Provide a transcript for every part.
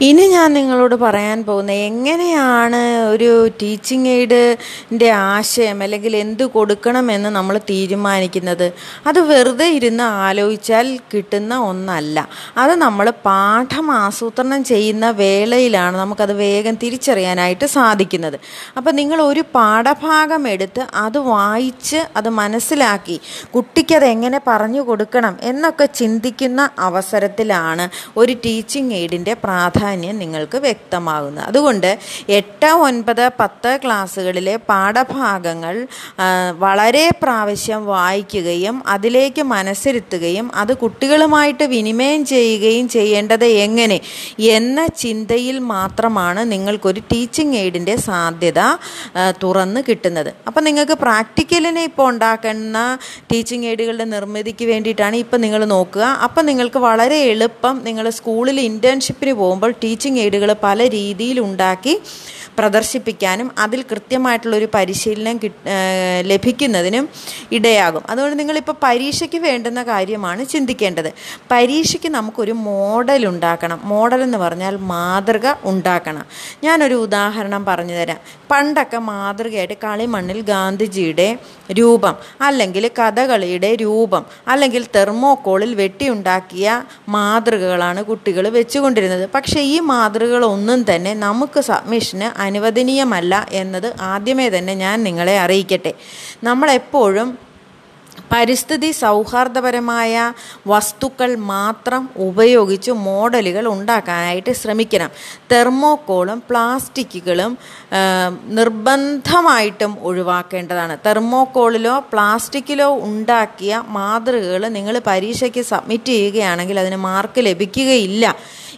ഇനി ഞാൻ നിങ്ങളോട് പറയാൻ പോകുന്ന എങ്ങനെയാണ് ഒരു ടീച്ചിങ് എയ്ഡിന്റെ ആശയം അല്ലെങ്കിൽ എന്ത് കൊടുക്കണമെന്ന് നമ്മൾ തീരുമാനിക്കുന്നത്? അത് വെറുതെ ഇരുന്ന് ആലോചിച്ചാൽ കിട്ടുന്ന ഒന്നല്ല. അത് നമ്മൾ പാഠം ആസൂത്രണം ചെയ്യുന്ന വേളയിലാണ് നമുക്കത് വേഗം തിരിച്ചറിയാനായിട്ട് സാധിക്കുന്നത്. അപ്പോൾ നിങ്ങൾ ഒരു പാഠഭാഗം എടുത്ത് അത് വായിച്ച് അത് മനസ്സിലാക്കി കുട്ടിക്കത് എങ്ങനെ പറഞ്ഞു കൊടുക്കണം എന്നൊക്കെ ചിന്തിക്കുന്ന അവസരത്തിലാണ് ഒരു ടീച്ചിങ് എയ്ഡിന്റെ പ്രാധാന്യം. നിങ്ങൾക്ക് വ്യക്തമാകുന്നത് അതുകൊണ്ട് എട്ട് ഒൻപത് പത്ത് ക്ലാസ്സുകളിലെ പാഠഭാഗങ്ങൾ വളരെ പ്രാവശ്യം വായിക്കുകയും അതിലേക്ക് മനസ്സിരുത്തുകയും അത് കുട്ടികളുമായിട്ട് വിനിമയം ചെയ്യുകയും ചെയ്യേണ്ടത് എങ്ങനെ എന്ന ചിന്തയിൽ മാത്രമാണ് നിങ്ങൾക്കൊരു ടീച്ചിങ് എയ്ഡിന്റെ സാധ്യത തുറന്ന് കിട്ടുന്നത്. അപ്പം നിങ്ങൾക്ക് പ്രാക്ടിക്കലിനെ ഇപ്പോൾ ഉണ്ടാക്കുന്ന ടീച്ചിങ് എയ്ഡുകളുടെ നിർമ്മിതിക്ക് വേണ്ടിയിട്ടാണ് ഇപ്പം നിങ്ങൾ നോക്കുക. അപ്പം നിങ്ങൾക്ക് വളരെ എളുപ്പം നിങ്ങൾ സ്കൂളിൽ ഇന്റേൺഷിപ്പിന് പോകുമ്പോൾ ടീച്ചിങ് എയ്ഡുകൾ പല രീതിയിൽ ഉണ്ടാക്കി പ്രദർശിപ്പിക്കാനും അതിൽ കൃത്യമായിട്ടുള്ളൊരു പരിശീലനം ലഭിക്കുന്നതിനും ഇടയാകും. അതുകൊണ്ട് നിങ്ങളിപ്പോൾ പരീക്ഷയ്ക്ക് വേണ്ടുന്ന കാര്യമാണ് ചിന്തിക്കേണ്ടത്. പരീക്ഷയ്ക്ക് നമുക്കൊരു മോഡൽ ഉണ്ടാക്കണം. മോഡൽ എന്ന് പറഞ്ഞാൽ മാതൃക ഉണ്ടാക്കണം. ഞാനൊരു ഉദാഹരണം പറഞ്ഞു തരാം പണ്ടൊക്കെ മാതൃകയായിട്ട് കളിമണ്ണിൽ ഗാന്ധിജിയുടെ രൂപം അല്ലെങ്കിൽ കഥകളിയുടെ രൂപം അല്ലെങ്കിൽ തെർമോക്കോളിൽ വെട്ടിയുണ്ടാക്കിയ മാതൃകകളാണ് കുട്ടികൾ വെച്ചുകൊണ്ടിരുന്നത്. പക്ഷേ ഈ മാതൃകകളൊന്നും തന്നെ നമുക്ക് സബ്മിഷന് അനുവദനീയമല്ല എന്നത് ആദ്യമേ തന്നെ ഞാൻ നിങ്ങളെ അറിയിക്കട്ടെ. നമ്മളെപ്പോഴും പരിസ്ഥിതി സൗഹാർദ്ദപരമായ വസ്തുക്കൾ മാത്രം ഉപയോഗിച്ച് മോഡലുകൾ ഉണ്ടാക്കാനായിട്ട് ശ്രമിക്കണം. തെർമോക്കോളും പ്ലാസ്റ്റിക്കുകളും നിർബന്ധമായിട്ടും ഒഴിവാക്കേണ്ടതാണ്. തെർമോക്കോളിലോ പ്ലാസ്റ്റിക്കിലോ ഉണ്ടാക്കിയ മാതൃകകൾ നിങ്ങൾ പരീക്ഷയ്ക്ക് സബ്മിറ്റ് ചെയ്യുകയാണെങ്കിൽ അതിന് മാർക്ക് ലഭിക്കുകയില്ല.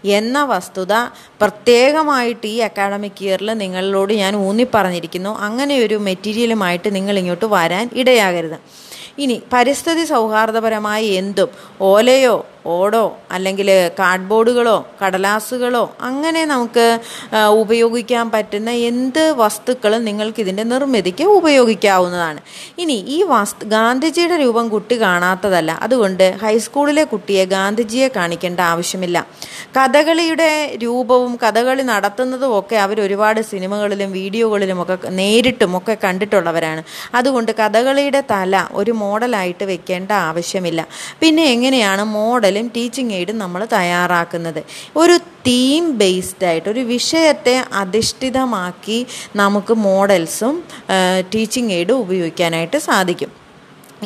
എന്ന വസ്തുത പ്രത്യേകമായിട്ട് ഈ അക്കാഡമിക് ഇയറിൽ നിങ്ങളോട് ഞാൻ ഊന്നി പറഞ്ഞിരിക്കുന്നു അങ്ങനെ ഒരു മെറ്റീരിയലുമായിട്ട് നിങ്ങൾ ഇങ്ങോട്ട് വരാൻ ഇടയാകരുത്. ഇനി പരിസ്ഥിതി സൗഹാർദ്ദപരമായ എന്തും ഓലയോ ഓടോ അല്ലെങ്കിൽ കാർഡ്ബോർഡുകളോ കടലാസുകളോ അങ്ങനെ നമുക്ക് ഉപയോഗിക്കാൻ പറ്റുന്ന എന്ത് വസ്തുക്കളും നിങ്ങൾക്ക് ഇതിന്റെ നിർമ്മിതിക്ക് ഉപയോഗിക്കാവുന്നതാണ്. ഇനി ഈ വസ്തു ഗാന്ധിജിയുടെ രൂപം കുട്ടി കാണാത്തതല്ല. അതുകൊണ്ട് ഹൈസ്കൂളിലെ കുട്ടിയെ ഗാന്ധിജിയെ കാണിക്കേണ്ട ആവശ്യമില്ല. കഥകളിയുടെ രൂപവും കഥകളി നടത്തുന്നതും ഒക്കെ അവർ ഒരുപാട് സിനിമകളിലും വീഡിയോകളിലും ഒക്കെ നേരിട്ടും ഒക്കെ കണ്ടിട്ടുള്ളവരാണ്. അതുകൊണ്ട് കഥകളിയുടെ തല ഒരു മോഡലായിട്ട് വെക്കേണ്ട ആവശ്യമില്ല. പിന്നെ എങ്ങനെയാണ് മോഡലും ടീച്ചിങ് എയ്ഡും നമ്മൾ തയ്യാറാക്കുന്നത്. ഒരു തീം ബേസ്ഡ് ആയിട്ട് ഒരു വിഷയത്തെ അധിഷ്ഠിതമാക്കി നമുക്ക് മോഡൽസും ടീച്ചിങ് എയ്ഡും ഉപയോഗിക്കാനായിട്ട് സാധിക്കും.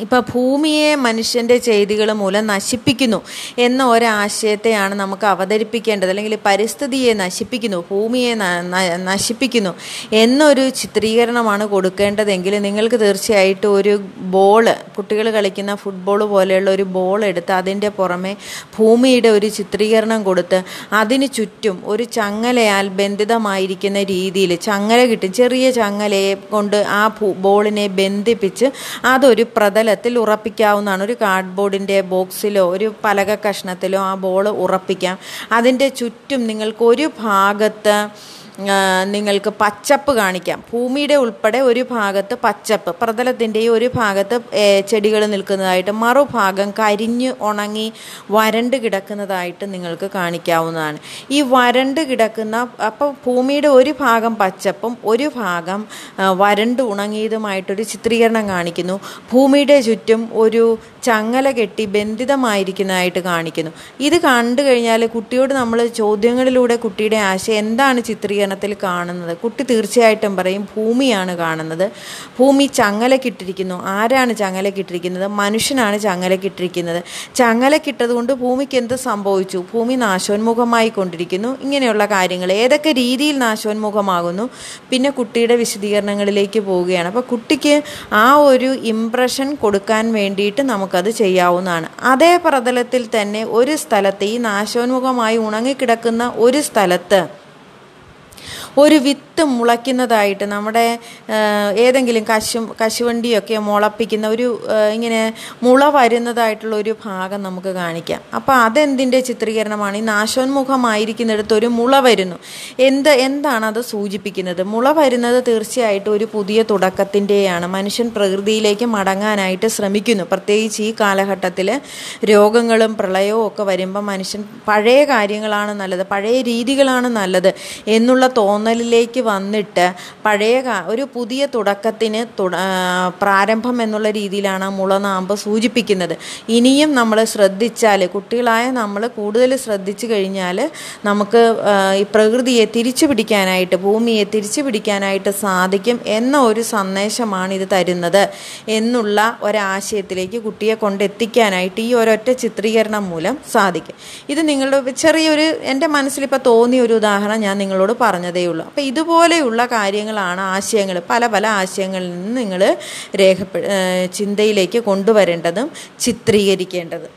ഇപ്പോൾ ഭൂമിയെ മനുഷ്യന്റെ ചെയ്തികൾ മൂലം നശിപ്പിക്കുന്നു എന്ന ഒരാശയത്തെയാണ് നമുക്ക് അവതരിപ്പിക്കേണ്ടത്. അല്ലെങ്കിൽ പരിസ്ഥിതിയെ നശിപ്പിക്കുന്നു ഭൂമിയെ നശിപ്പിക്കുന്നു എന്നൊരു ചിത്രീകരണമാണ് കൊടുക്കേണ്ടതെങ്കിൽ നിങ്ങൾക്ക് തീർച്ചയായിട്ടും ഒരു ബോൾ കുട്ടികൾ കളിക്കുന്ന ഫുട്ബോൾ പോലെയുള്ള ഒരു ബോൾ എടുത്ത് അതിന്റെ പുറമെ ഭൂമിയുടെ ഒരു ചിത്രീകരണം കൊടുത്ത് അതിന് ചുറ്റും ഒരു ചങ്ങലയാൽ ബന്ധിതമായിരിക്കുന്ന രീതിയിൽ ചങ്ങല കിട്ടും. ചെറിയ ചങ്ങലയെ കൊണ്ട് ആ ബോളിനെ ബന്ധിപ്പിച്ച് അതൊരു പ്രതലത്തിൽ ഉറപ്പിക്കാവുന്നതാണ്. ഒരു കാർഡ്ബോർഡിന്റെ ബോക്സിലോ ഒരു പലക കഷ്ണത്തിലോ ആ ബോൾ ഉറപ്പിക്കാം. അതിന്റെ ചുറ്റും നിങ്ങൾക്ക് ഒരു ഭാഗത്ത് നിങ്ങൾക്ക് പച്ചപ്പ് കാണിക്കാം. ഭൂമിയുടെ ഉൾപ്പെടെ ഒരു ഭാഗത്ത് പച്ചപ്പ് പ്രതലത്തിന്റെ ഒരു ഭാഗത്ത് ചെടികൾ നിൽക്കുന്നതായിട്ട് മറുഭാഗം കരിഞ്ഞ് ഉണങ്ങി വരണ്ട് കിടക്കുന്നതായിട്ട് നിങ്ങൾക്ക് കാണിക്കാവുന്നതാണ്. ഈ വരണ്ട് കിടക്കുന്ന അപ്പോൾ ഭൂമിയുടെ ഒരു ഭാഗം പച്ചപ്പും ഒരു ഭാഗം വരണ്ട് ഉണങ്ങിയതുമായിട്ടൊരു ചിത്രീകരണം കാണിക്കുന്നു. ഭൂമിയുടെ ചുറ്റും ഒരു ചങ്ങല കെട്ടി ബന്ധിതമായിരിക്കുന്നതായിട്ട് കാണിക്കുന്നു. ഇത് കണ്ടു കഴിഞ്ഞാൽ കുട്ടിയോട് നമ്മൾ ചോദ്യങ്ങളിലൂടെ കുട്ടിയുടെ ആശയം എന്താണ് ചിത്രീകരണത്തിൽ കാണുന്നത്. കുട്ടി തീർച്ചയായിട്ടും പറയും ഭൂമിയാണ് കാണുന്നത്. ഭൂമി ചങ്ങലക്കിട്ടിരിക്കുന്നു. ആരാണ് ചങ്ങലക്കിട്ടിരിക്കുന്നത്? മനുഷ്യനാണ് ചങ്ങലക്കിട്ടിരിക്കുന്നത്. ചങ്ങലക്കിട്ടതുകൊണ്ട് ഭൂമിക്ക് എന്ത് സംഭവിച്ചു? ഭൂമി നാശോന്മുഖമായി കൊണ്ടിരിക്കുന്നു ഇങ്ങനെയുള്ള കാര്യങ്ങൾ. ഏതൊക്കെ രീതിയിൽ നാശോന്മുഖമാകുന്നു? പിന്നെ കുട്ടിയുടെ വിശദീകരണങ്ങളിലേക്ക് പോവുകയാണ്. അപ്പോൾ കുട്ടിക്ക് ആ ഒരു ഇംപ്രഷൻ കൊടുക്കാൻ വേണ്ടിയിട്ട് നമുക്കത് ചെയ്യാവുന്നതാണ്. അതേ പ്രതലത്തിൽ തന്നെ ഒരു സ്ഥലത്ത് ഈ നാശോന്മുഖമായി ഉണങ്ങിക്കിടക്കുന്ന ഒരു സ്ഥലത്ത് ഒരു വിത്ത് മുളയ്ക്കുന്നതായിട്ട് നമ്മുടെ ഏതെങ്കിലും കശു കശുവണ്ടിയൊക്കെ മുളപ്പിക്കുന്ന ഒരു ഇങ്ങനെ മുള വരുന്നതായിട്ടുള്ള ഒരു ഭാഗം നമുക്ക് കാണിക്കാം. അപ്പോൾ അതെന്തിന്റെ ചിത്രീകരണമാണ്? ഈ നാശോന്മുഖമായിരിക്കുന്നിടത്ത് ഒരു മുള വരുന്നു. എന്ത് എന്താണ് അത് സൂചിപ്പിക്കുന്നത്? മുള വരുന്നത് തീർച്ചയായിട്ടും ഒരു പുതിയ തുടക്കത്തിന്റെയാണ് മനുഷ്യൻ പ്രകൃതിയിലേക്ക് മടങ്ങാനായിട്ട് ശ്രമിക്കുന്നു. പ്രത്യേകിച്ച് ഈ കാലഘട്ടത്തിൽ രോഗങ്ങളും പ്രളയവും ഒക്കെ വരുമ്പോൾ മനുഷ്യൻ പഴയ കാര്യങ്ങളാണ് നല്ലത് പഴയ രീതികളാണ് നല്ലത് എന്നുള്ള തോന്നലിലേക്ക് വന്നിട്ട് പഴയ ഒരു പുതിയ തുടക്കത്തിന് പ്രാരംഭം എന്നുള്ള രീതിയിലാണ് മുളനാമ്പ് സൂചിപ്പിക്കുന്നത്. ഇനിയും നമ്മൾ ശ്രദ്ധിച്ചാൽ കുട്ടികളായ നമ്മൾ കൂടുതൽ ശ്രദ്ധിച്ചു കഴിഞ്ഞാൽ നമുക്ക് ഈ പ്രകൃതിയെ തിരിച്ചു പിടിക്കാനായിട്ട് ഭൂമിയെ തിരിച്ചു പിടിക്കാനായിട്ട് സാധിക്കും എന്ന ഒരു സന്ദേശമാണ് ഇത് തരുന്നത് എന്നുള്ള ഒരാശയത്തിലേക്ക് കുട്ടിയെ കൊണ്ടെത്തിക്കാനായിട്ട് ഈ ഒരൊറ്റ ചിത്രീകരണം മൂലം സാധിക്കും. ഇത് നിങ്ങളുടെ ചെറിയൊരു എന്റെ മനസ്സിലിപ്പോൾ തോന്നിയ ഒരു ഉദാഹരണം ഞാൻ നിങ്ങളോട് പറഞ്ഞതേ ഉള്ളൂ. അപ്പോൾ ഇതുപോലെയുള്ള കാര്യങ്ങളാണ് ആശയങ്ങൾ പല പല ആശയങ്ങളിൽ നിന്ന് നിങ്ങൾ രേഖപ്പെ ചിന്തയിലേക്ക് കൊണ്ടുവരേണ്ടതും ചിത്രീകരിക്കേണ്ടതും.